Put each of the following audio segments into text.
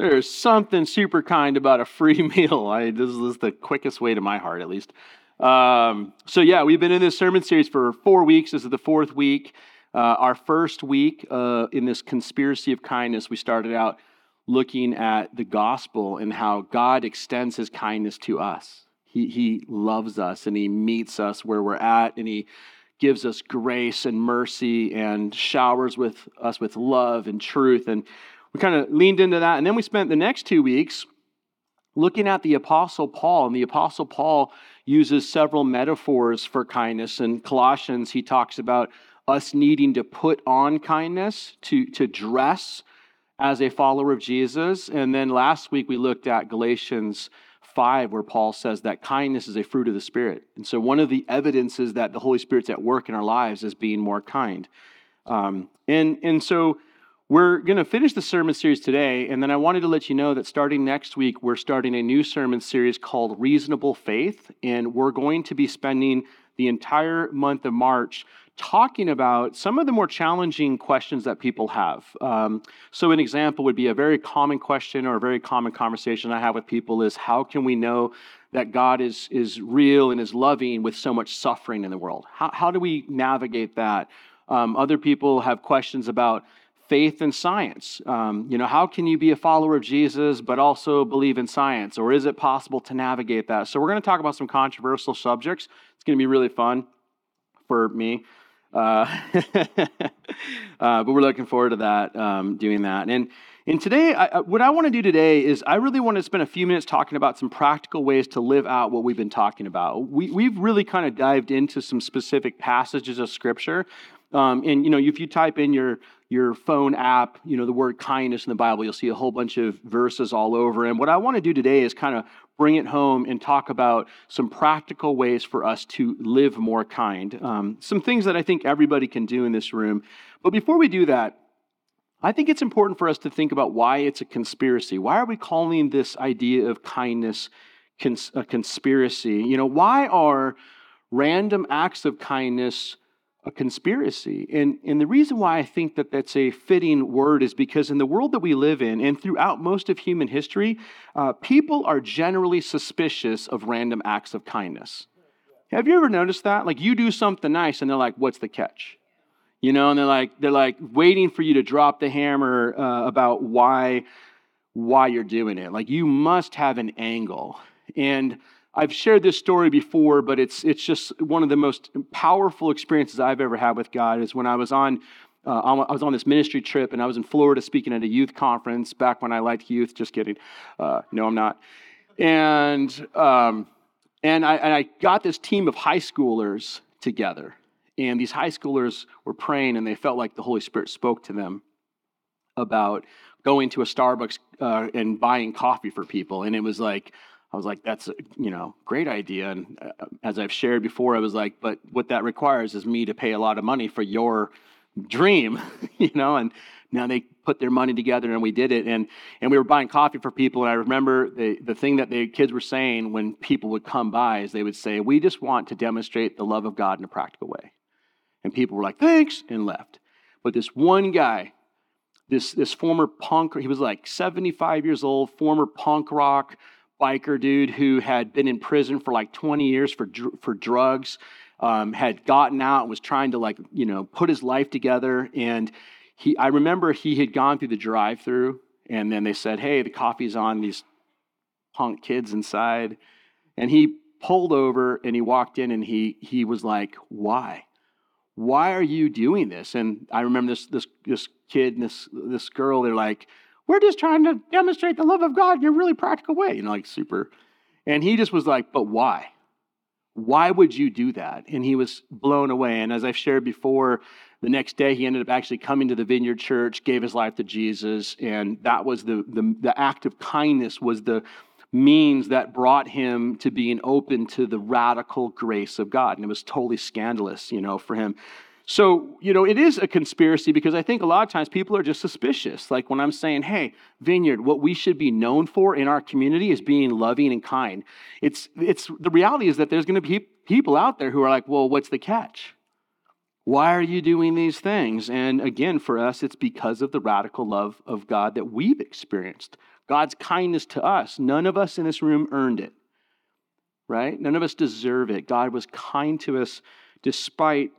There's something super kind about a free meal. I, this is the quickest way to my heart, at least. Um, so, yeah, we've been in this sermon series for four weeks. This is the fourth week. Uh, our first week uh, in this conspiracy of kindness, we started out looking at the gospel and how God extends his kindness to us. He, he loves us and he meets us where we're at and he gives us grace and mercy and showers with us with love and truth. And we kind of leaned into that. And then we spent the next two weeks looking at the Apostle Paul. And the Apostle Paul uses several metaphors for kindness. In Colossians, he talks about us needing to put on kindness, to, to dress as a follower of Jesus. And then last week we looked at Galatians 5, where Paul says that kindness is a fruit of the Spirit. And so one of the evidences that the Holy Spirit's at work in our lives is being more kind. Um, and, and so we're going to finish the sermon series today, and then I wanted to let you know that starting next week, we're starting a new sermon series called Reasonable Faith, and we're going to be spending the entire month of March talking about some of the more challenging questions that people have. Um, so, an example would be a very common question or a very common conversation I have with people is how can we know that God is, is real and is loving with so much suffering in the world? How, how do we navigate that? Um, other people have questions about faith and science. Um, you know, how can you be a follower of Jesus but also believe in science? Or is it possible to navigate that? So, we're going to talk about some controversial subjects. It's going to be really fun for me. Uh, uh, but we're looking forward to that, um, doing that. And, and today, I, what I want to do today is I really want to spend a few minutes talking about some practical ways to live out what we've been talking about. We, we've really kind of dived into some specific passages of Scripture. Um, and, you know, if you type in your your phone app, you know, the word kindness in the Bible, you'll see a whole bunch of verses all over. And what I want to do today is kind of bring it home and talk about some practical ways for us to live more kind. Um, some things that I think everybody can do in this room. But before we do that, I think it's important for us to think about why it's a conspiracy. Why are we calling this idea of kindness cons- a conspiracy? You know, why are random acts of kindness a conspiracy. And, and the reason why I think that that's a fitting word is because in the world that we live in and throughout most of human history, uh, people are generally suspicious of random acts of kindness. Have you ever noticed that? Like you do something nice and they're like, what's the catch? You know, and they're like, they're like waiting for you to drop the hammer uh, about why, why you're doing it. Like you must have an angle. And I've shared this story before, but it's, it's just one of the most powerful experiences I've ever had with God is when I was on, uh, I was on this ministry trip and I was in Florida speaking at a youth conference back when I liked youth. Just kidding. Uh, no, I'm not. And, um, and, I, and I got this team of high schoolers together. And these high schoolers were praying and they felt like the Holy Spirit spoke to them about going to a Starbucks uh, and buying coffee for people. And it was like, I was like, that's a you know great idea. And uh, as I've shared before, I was like, but what that requires is me to pay a lot of money for your dream, you know. And now they put their money together and we did it. And and we were buying coffee for people. And I remember the the thing that the kids were saying when people would come by is they would say, we just want to demonstrate the love of God in a practical way. And people were like, thanks, and left. But this one guy, this this former punk, he was like 75 years old, former punk rock biker dude who had been in prison for like 20 years for, for drugs, um, had gotten out and was trying to like, you know, put his life together. And he, I remember he had gone through the drive through and then they said, hey, the coffee's on these punk kids inside. And he pulled over and he walked in and he, he was like, why? Why are you doing this? And I remember this, this, this kid and this, this girl, they're like, we're just trying to demonstrate the love of God in a really practical way, you know, like super. And he just was like, but why? Why would you do that? And he was blown away. And as I've shared before, the next day he ended up actually coming to the Vineyard Church, gave his life to Jesus, and that was the, the, the act of kindness was the means that brought him to being open to the radical grace of God. And it was totally scandalous, you know, for him. So, you know, it is a conspiracy because I think a lot of times people are just suspicious. Like when I'm saying, hey, Vineyard, what we should be known for in our community is being loving and kind. It's, it's, the reality is that there's going to be people out there who are like, well, what's the catch? Why are you doing these things? And again, for us, it's because of the radical love of God that we've experienced. God's kindness to us. None of us in this room earned it, right? None of us deserve it. God was kind to us despite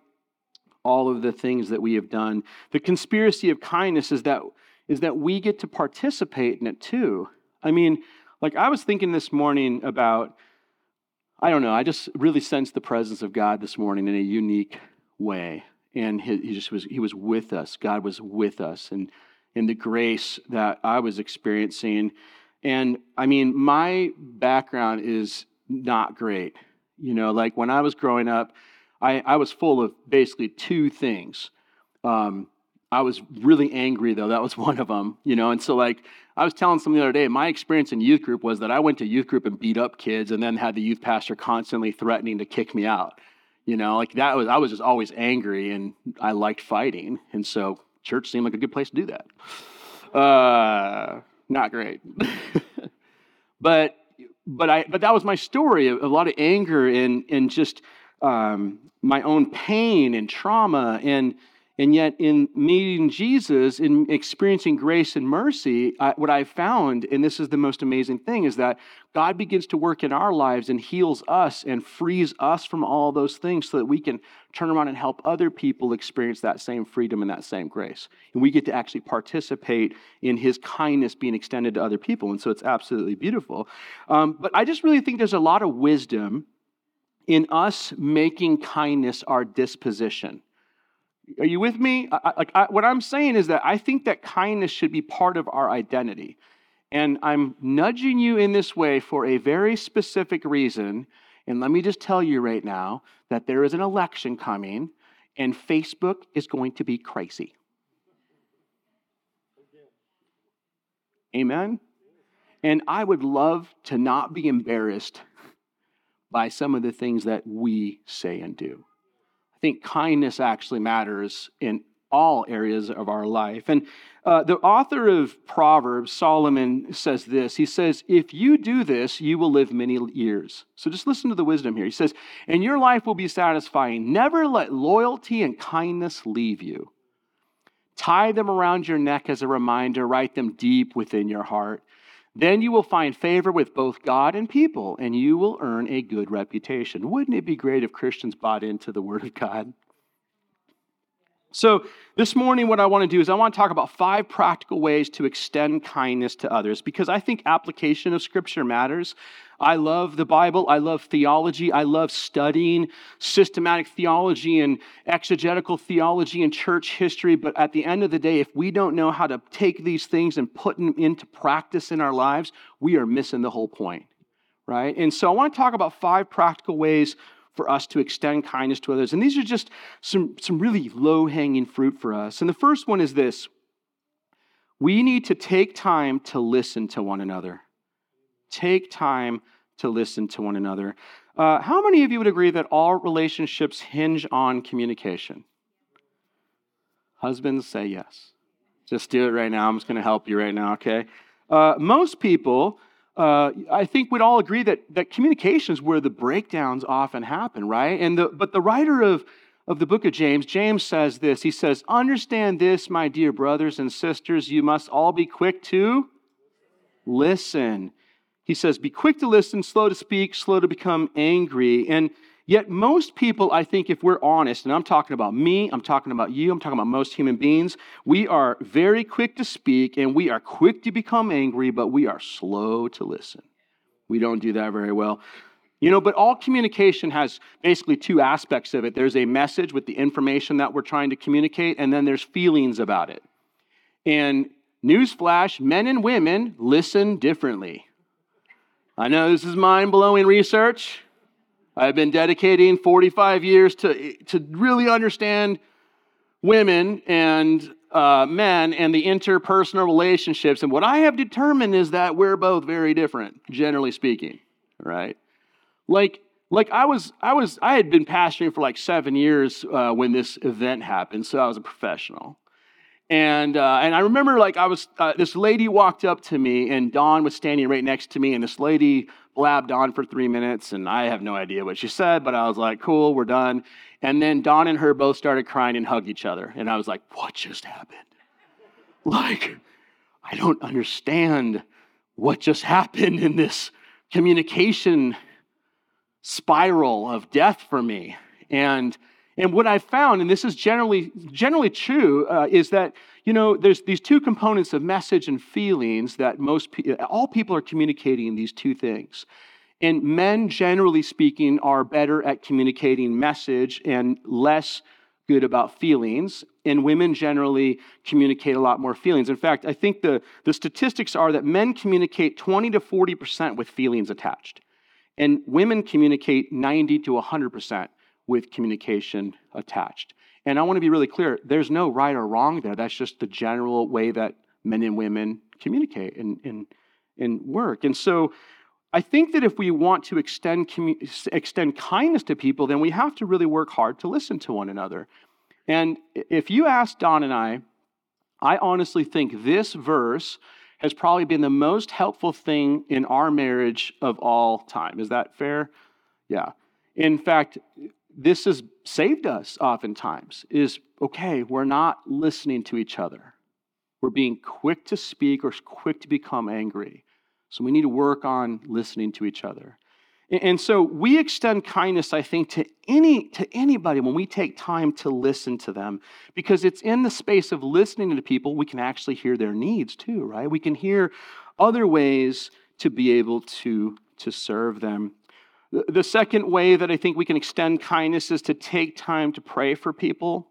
all of the things that we have done. The conspiracy of kindness is that, is that we get to participate in it too. I mean, like I was thinking this morning about, I don't know, I just really sensed the presence of God this morning in a unique way. And he, he just was, he was with us. God was with us. And in the grace that I was experiencing. And I mean, my background is not great. You know, like when I was growing up, I, I was full of basically two things. Um, I was really angry, though. That was one of them, you know. And so, like, I was telling someone the other day, my experience in youth group was that I went to youth group and beat up kids and then had the youth pastor constantly threatening to kick me out. You know, like that was, I was just always angry and I liked fighting. And so church seemed like a good place to do that. Uh, not great. but, but I, but that was my story. A, a lot of anger and, and just um, my own pain and trauma and, and yet, in meeting Jesus, in experiencing grace and mercy, I, what I found, and this is the most amazing thing, is that God begins to work in our lives and heals us and frees us from all those things so that we can turn around and help other people experience that same freedom and that same grace. And we get to actually participate in His kindness being extended to other people. And so it's absolutely beautiful. Um, but I just really think there's a lot of wisdom in us making kindness our disposition. Are you with me? I, like I, what I'm saying is that I think that kindness should be part of our identity. And I'm nudging you in this way for a very specific reason. And let me just tell you right now that there is an election coming, and Facebook is going to be crazy. Amen? And I would love to not be embarrassed by some of the things that we say and do I think kindness actually matters in all areas of our life. And uh, the author of Proverbs, Solomon, says this. He says, If you do this, you will live many years. So just listen to the wisdom here. He says, And your life will be satisfying. Never let loyalty and kindness leave you. Tie them around your neck as a reminder, write them deep within your heart. Then you will find favor with both God and people, and you will earn a good reputation. Wouldn't it be great if Christians bought into the Word of God? So, this morning, what I want to do is I want to talk about five practical ways to extend kindness to others because I think application of Scripture matters. I love the Bible. I love theology. I love studying systematic theology and exegetical theology and church history. But at the end of the day, if we don't know how to take these things and put them into practice in our lives, we are missing the whole point, right? And so I want to talk about five practical ways for us to extend kindness to others. And these are just some, some really low hanging fruit for us. And the first one is this we need to take time to listen to one another. Take time to listen to one another. Uh, how many of you would agree that all relationships hinge on communication? Husbands say yes. Just do it right now. I'm just going to help you right now, okay? Uh, most people, uh, I think, we'd all agree that, that communication is where the breakdowns often happen, right? And the, but the writer of, of the book of James, James says this. He says, Understand this, my dear brothers and sisters, you must all be quick to listen he says, Be quick to listen, slow to speak, slow to become angry. And yet, most people, I think, if we're honest, and I'm talking about me, I'm talking about you, I'm talking about most human beings, we are very quick to speak and we are quick to become angry, but we are slow to listen. We don't do that very well. You know, but all communication has basically two aspects of it. There's a message with the information that we're trying to communicate, and then there's feelings about it. And newsflash men and women listen differently. I know this is mind blowing research. I've been dedicating 45 years to, to really understand women and uh, men and the interpersonal relationships. And what I have determined is that we're both very different, generally speaking, right? Like, like I was, I was, I had been pastoring for like seven years uh, when this event happened, so I was a professional. And, uh, and I remember like I was, uh, this lady walked up to me and Dawn was standing right next to me and this lady blabbed on for three minutes and I have no idea what she said, but I was like, cool, we're done. And then Dawn and her both started crying and hugged each other. And I was like, what just happened? Like, I don't understand what just happened in this communication spiral of death for me. And and what I've found, and this is generally generally true, uh, is that you know there's these two components of message and feelings that most pe- all people are communicating these two things. And men, generally speaking, are better at communicating message and less good about feelings. And women generally communicate a lot more feelings. In fact, I think the, the statistics are that men communicate 20 to 40% with feelings attached, and women communicate 90 to 100% with communication attached. And I want to be really clear there's no right or wrong there. That's just the general way that men and women communicate and, and, and work. And so I think that if we want to extend, extend kindness to people, then we have to really work hard to listen to one another. And if you ask Dawn and I, I honestly think this verse has probably been the most helpful thing in our marriage of all time. Is that fair? Yeah. In fact, this has saved us oftentimes is okay, we're not listening to each other. We're being quick to speak or quick to become angry. So we need to work on listening to each other. And so we extend kindness, I think, to any to anybody when we take time to listen to them, because it's in the space of listening to people we can actually hear their needs too, right? We can hear other ways to be able to to serve them. The second way that I think we can extend kindness is to take time to pray for people.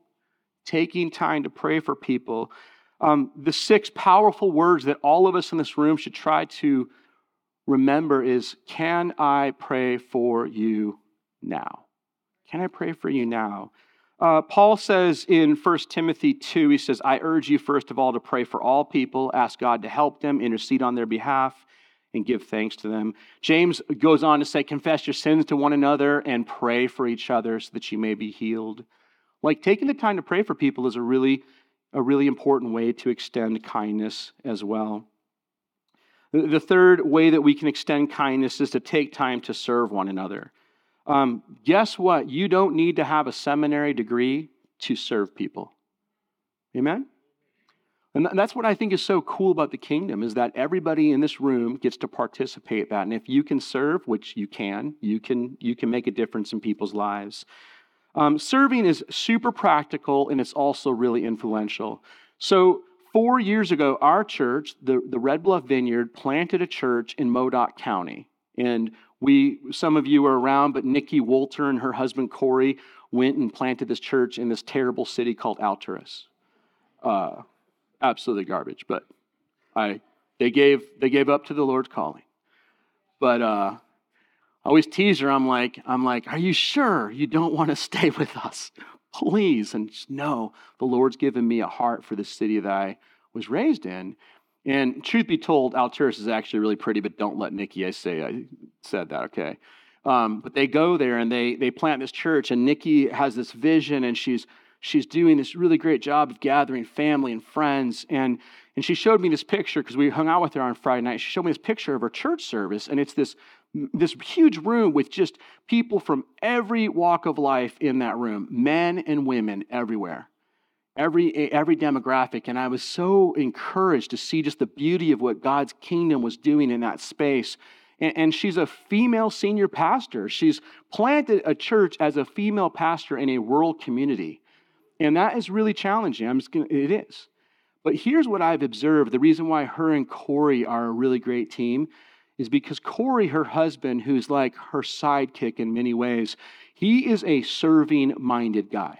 Taking time to pray for people um, the six powerful words that all of us in this room should try to remember is Can I pray for you now? Can I pray for you now? Uh, Paul says in 1 Timothy 2, he says, I urge you first of all to pray for all people, ask God to help them, intercede on their behalf, and give thanks to them. James goes on to say, Confess your sins to one another and pray for each other so that you may be healed. Like taking the time to pray for people is a really a really important way to extend kindness as well. The third way that we can extend kindness is to take time to serve one another. Um, guess what? You don't need to have a seminary degree to serve people. Amen? And that's what I think is so cool about the kingdom is that everybody in this room gets to participate that. And if you can serve, which you can, you can you can make a difference in people's lives. Um, serving is super practical and it's also really influential. So, four years ago, our church, the, the Red Bluff Vineyard, planted a church in Modoc County. And we, some of you are around, but Nikki Walter and her husband Corey went and planted this church in this terrible city called Alturas. Uh, absolutely garbage, but I, they gave, they gave up to the Lord's calling. But uh, I always tease her. I'm like, I'm like, are you sure you don't want to stay with us? Please. And know the Lord's given me a heart for the city that I was raised in. And truth be told, Alturas is actually really pretty, but don't let Nikki I say I said that, okay? Um, but they go there and they they plant this church, and Nikki has this vision, and she's she's doing this really great job of gathering family and friends. And and she showed me this picture because we hung out with her on Friday night. She showed me this picture of her church service, and it's this this huge room with just people from every walk of life in that room, men and women everywhere, every, every demographic. And I was so encouraged to see just the beauty of what God's kingdom was doing in that space. And, and she's a female senior pastor. She's planted a church as a female pastor in a rural community. And that is really challenging. I'm just gonna, it is. But here's what I've observed the reason why her and Corey are a really great team is because Corey, her husband, who's like her sidekick in many ways, he is a serving minded guy.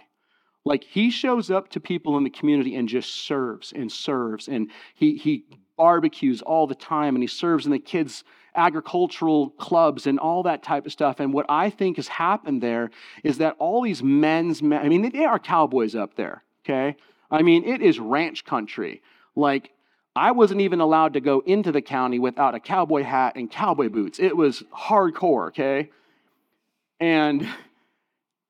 Like he shows up to people in the community and just serves and serves. And he, he barbecues all the time and he serves in the kids' agricultural clubs and all that type of stuff. And what I think has happened there is that all these men's, men, I mean, they are cowboys up there, okay? I mean, it is ranch country. Like I wasn't even allowed to go into the county without a cowboy hat and cowboy boots. It was hardcore, okay? And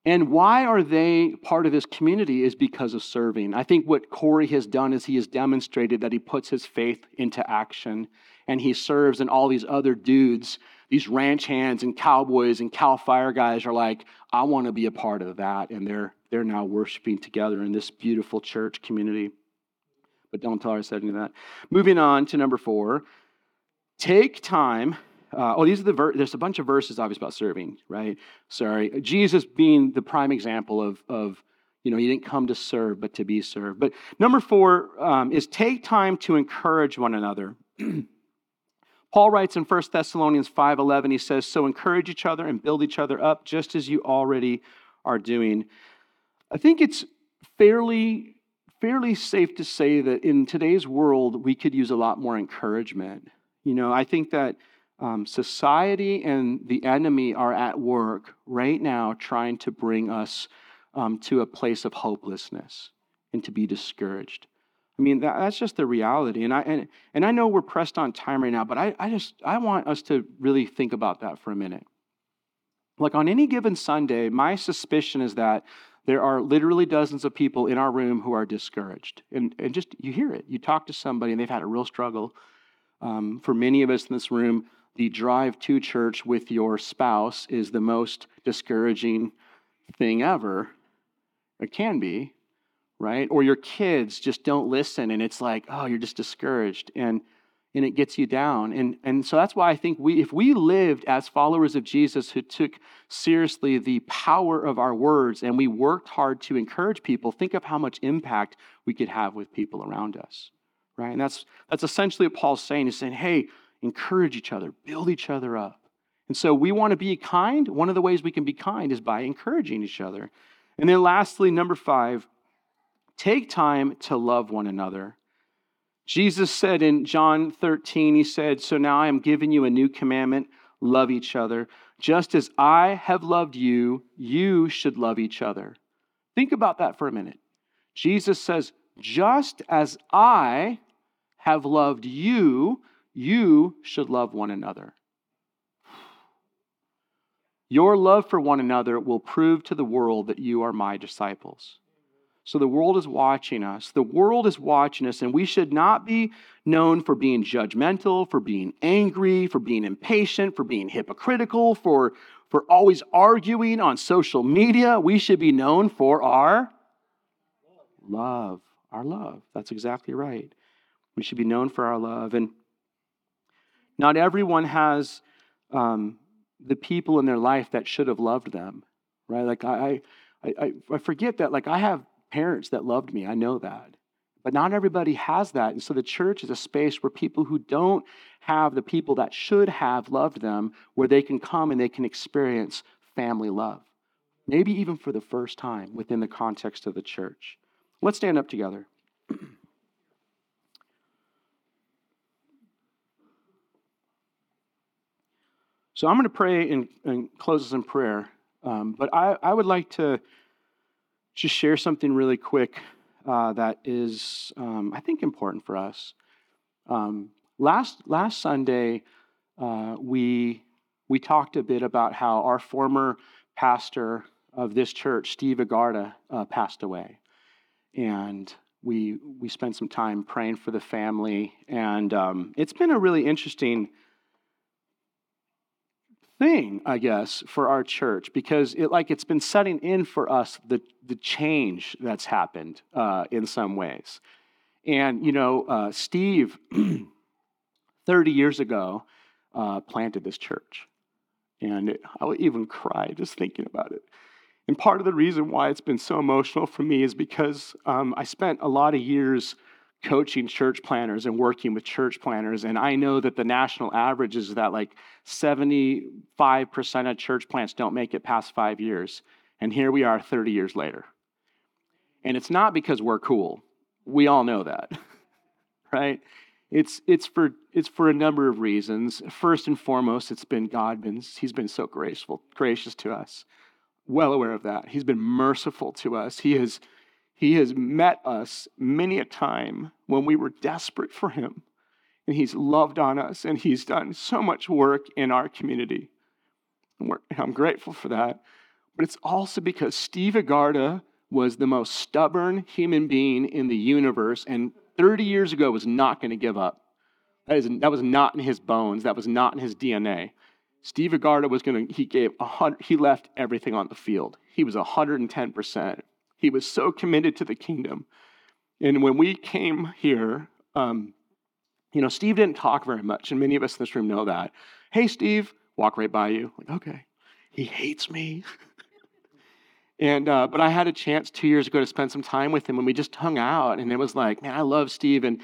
And why are they part of this community is because of serving. I think what Corey has done is he has demonstrated that he puts his faith into action and he serves, and all these other dudes, these ranch hands and cowboys and Cal Fire guys are like, I want to be a part of that. And they're, they're now worshiping together in this beautiful church community. But don't tell her I said any of that. Moving on to number four take time uh, oh, these are the ver- there's a bunch of verses obviously about serving, right? Sorry, Jesus being the prime example of of you know he didn't come to serve but to be served. But number four um, is take time to encourage one another. Paul writes in 1 Thessalonians 5:11 he says so encourage each other and build each other up just as you already are doing. I think it's fairly fairly safe to say that in today's world we could use a lot more encouragement. You know, I think that um, society and the enemy are at work right now trying to bring us um, to a place of hopelessness and to be discouraged. I mean, that, that's just the reality. And I, and, and I know we're pressed on time right now, but I, I just I want us to really think about that for a minute. Like on any given Sunday, my suspicion is that there are literally dozens of people in our room who are discouraged. And, and just, you hear it. You talk to somebody and they've had a real struggle. Um, for many of us in this room, the drive to church with your spouse is the most discouraging thing ever. It can be, right? Or your kids just don't listen and it's like, oh, you're just discouraged and and it gets you down. And and so that's why I think we if we lived as followers of Jesus who took seriously the power of our words and we worked hard to encourage people, think of how much impact we could have with people around us. Right? And that's that's essentially what Paul's saying. He's saying, hey, encourage each other, build each other up. And so we want to be kind. One of the ways we can be kind is by encouraging each other. And then lastly, number five, take time to love one another. Jesus said in John 13, He said, So now I am giving you a new commandment love each other. Just as I have loved you, you should love each other. Think about that for a minute. Jesus says, Just as I have loved you, you should love one another. Your love for one another will prove to the world that you are my disciples. So the world is watching us. The world is watching us, and we should not be known for being judgmental, for being angry, for being impatient, for being hypocritical, for, for always arguing on social media. We should be known for our love. Our love. That's exactly right. We should be known for our love. And not everyone has um, the people in their life that should have loved them, right? Like I, I, I forget that. Like I have parents that loved me. I know that, but not everybody has that. And so the church is a space where people who don't have the people that should have loved them, where they can come and they can experience family love, maybe even for the first time within the context of the church. Let's stand up together. So I'm going to pray and, and close this in prayer. Um, but I, I would like to just share something really quick uh, that is, um, I think, important for us. Um, last last Sunday, uh, we we talked a bit about how our former pastor of this church, Steve Agarda, uh, passed away, and we we spent some time praying for the family, and um, it's been a really interesting thing, I guess, for our church because it like it's been setting in for us the the change that's happened uh, in some ways. And you know, uh, Steve, thirty years ago, uh, planted this church, and it, I even cry just thinking about it. And part of the reason why it's been so emotional for me is because um, I spent a lot of years coaching church planters and working with church planters. And I know that the national average is that like 75% of church plants don't make it past five years. And here we are 30 years later. And it's not because we're cool. We all know that, right? It's, it's, for, it's for a number of reasons. First and foremost, it's been God. Been, he's been so graceful, gracious to us. Well aware of that. He's been merciful to us. He has he has met us many a time when we were desperate for Him. And He's loved on us and He's done so much work in our community. And I'm grateful for that. but it's also because Steve Agarda was the most stubborn human being in the universe and 30 years ago was not going to give up. That, is, that was not in his bones. That was not in his DNA. Steve Agarda was going to, he gave, a hundred, he left everything on the field. He was 110%. He was so committed to the kingdom. And when we came here, um, you know, Steve didn't talk very much, and many of us in this room know that. Hey, Steve, walk right by you. Like, okay, he hates me. and uh, but I had a chance two years ago to spend some time with him, and we just hung out, and it was like, man, I love Steve, and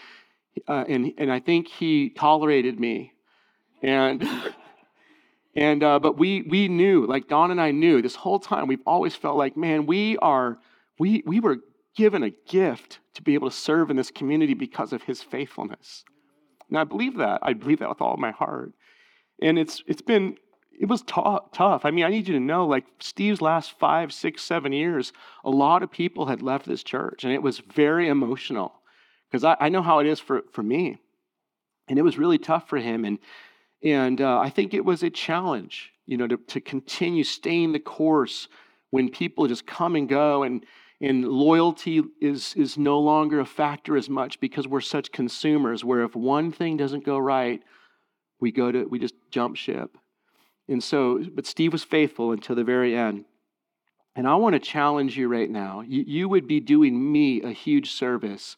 uh, and and I think he tolerated me, and. And uh, but we we knew, like Dawn and I knew, this whole time we've always felt like, man, we are we we were given a gift to be able to serve in this community because of his faithfulness. And I believe that. I believe that with all my heart. And it's it's been it was t- tough. I mean, I need you to know, like Steve's last five, six, seven years, a lot of people had left this church, and it was very emotional because I, I know how it is for for me, and it was really tough for him. And and uh, I think it was a challenge, you know, to, to continue staying the course when people just come and go and and loyalty is is no longer a factor as much because we're such consumers where if one thing doesn't go right we go to we just jump ship. And so but steve was faithful until the very end. And i want to challenge you right now. You, you would be doing me a huge service.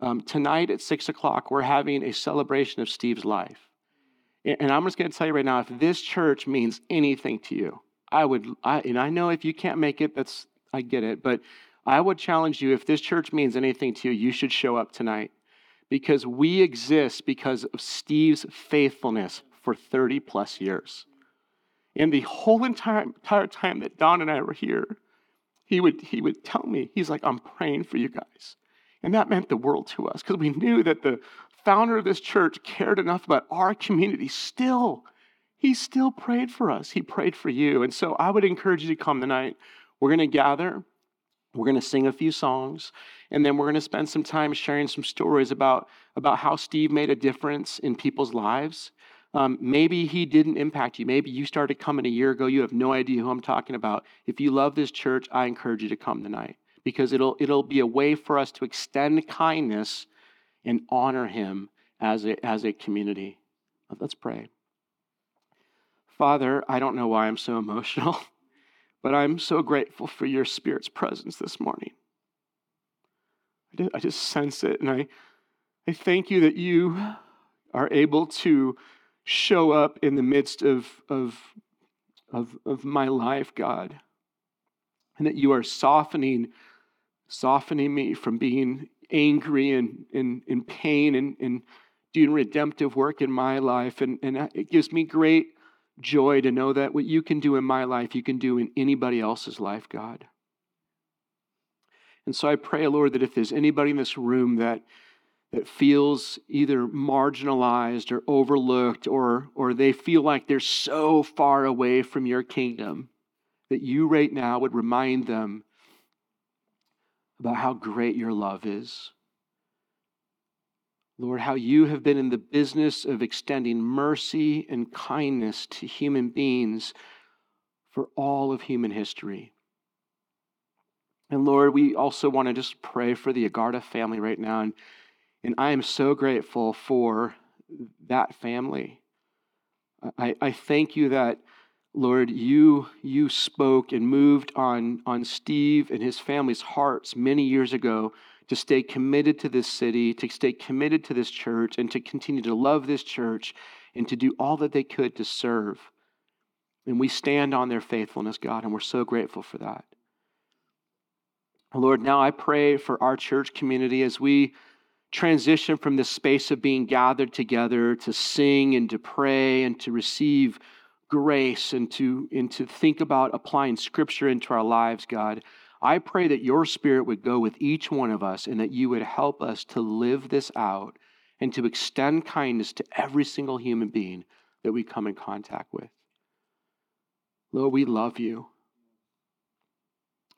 Um, tonight at six o'clock we're having a celebration of steve's life. And I'm just going to tell you right now, if this church means anything to you, I would, I, and I know if you can't make it, that's, I get it, but I would challenge you, if this church means anything to you, you should show up tonight because we exist because of Steve's faithfulness for 30 plus years. In the whole entire, entire time that Dawn and I were here, he would, he would tell me, he's like, I'm praying for you guys. And that meant the world to us because we knew that the founder of this church cared enough about our community still. He still prayed for us. He prayed for you. And so I would encourage you to come tonight. We're going to gather. We're going to sing a few songs, and then we're going to spend some time sharing some stories about, about how Steve made a difference in people's lives. Um, maybe he didn't impact you. Maybe you started coming a year ago. You have no idea who I'm talking about. If you love this church, I encourage you to come tonight because it'll, it'll be a way for us to extend kindness and honor him as a, as a community. Let's pray. Father, I don't know why I'm so emotional, but I'm so grateful for your Spirit's presence this morning. I just sense it, and I, I thank you that you are able to show up in the midst of, of, of, of my life, God, and that you are softening, softening me from being angry and in, in pain and, and doing redemptive work in my life. And, and it gives me great joy to know that what you can do in my life, you can do in anybody else's life, God. And so I pray, Lord, that if there's anybody in this room that that feels either marginalized or overlooked or, or they feel like they're so far away from your kingdom, that you right now would remind them about how great your love is. Lord, how you have been in the business of extending mercy and kindness to human beings for all of human history. And Lord, we also want to just pray for the Agarda family right now. And, and I am so grateful for that family. I, I thank you that Lord, you, you spoke and moved on, on Steve and his family's hearts many years ago to stay committed to this city, to stay committed to this church, and to continue to love this church and to do all that they could to serve. And we stand on their faithfulness, God, and we're so grateful for that. Lord, now I pray for our church community as we transition from this space of being gathered together to sing and to pray and to receive grace and to, and to think about applying scripture into our lives, God. I pray that your spirit would go with each one of us and that you would help us to live this out and to extend kindness to every single human being that we come in contact with. Lord, we love you.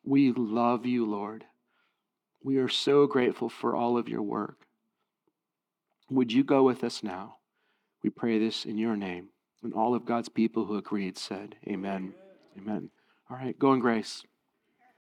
We love you, Lord. We are so grateful for all of your work. Would you go with us now? We pray this in your name. And all of God's people who agreed said, Amen. Amen. All right, go in grace.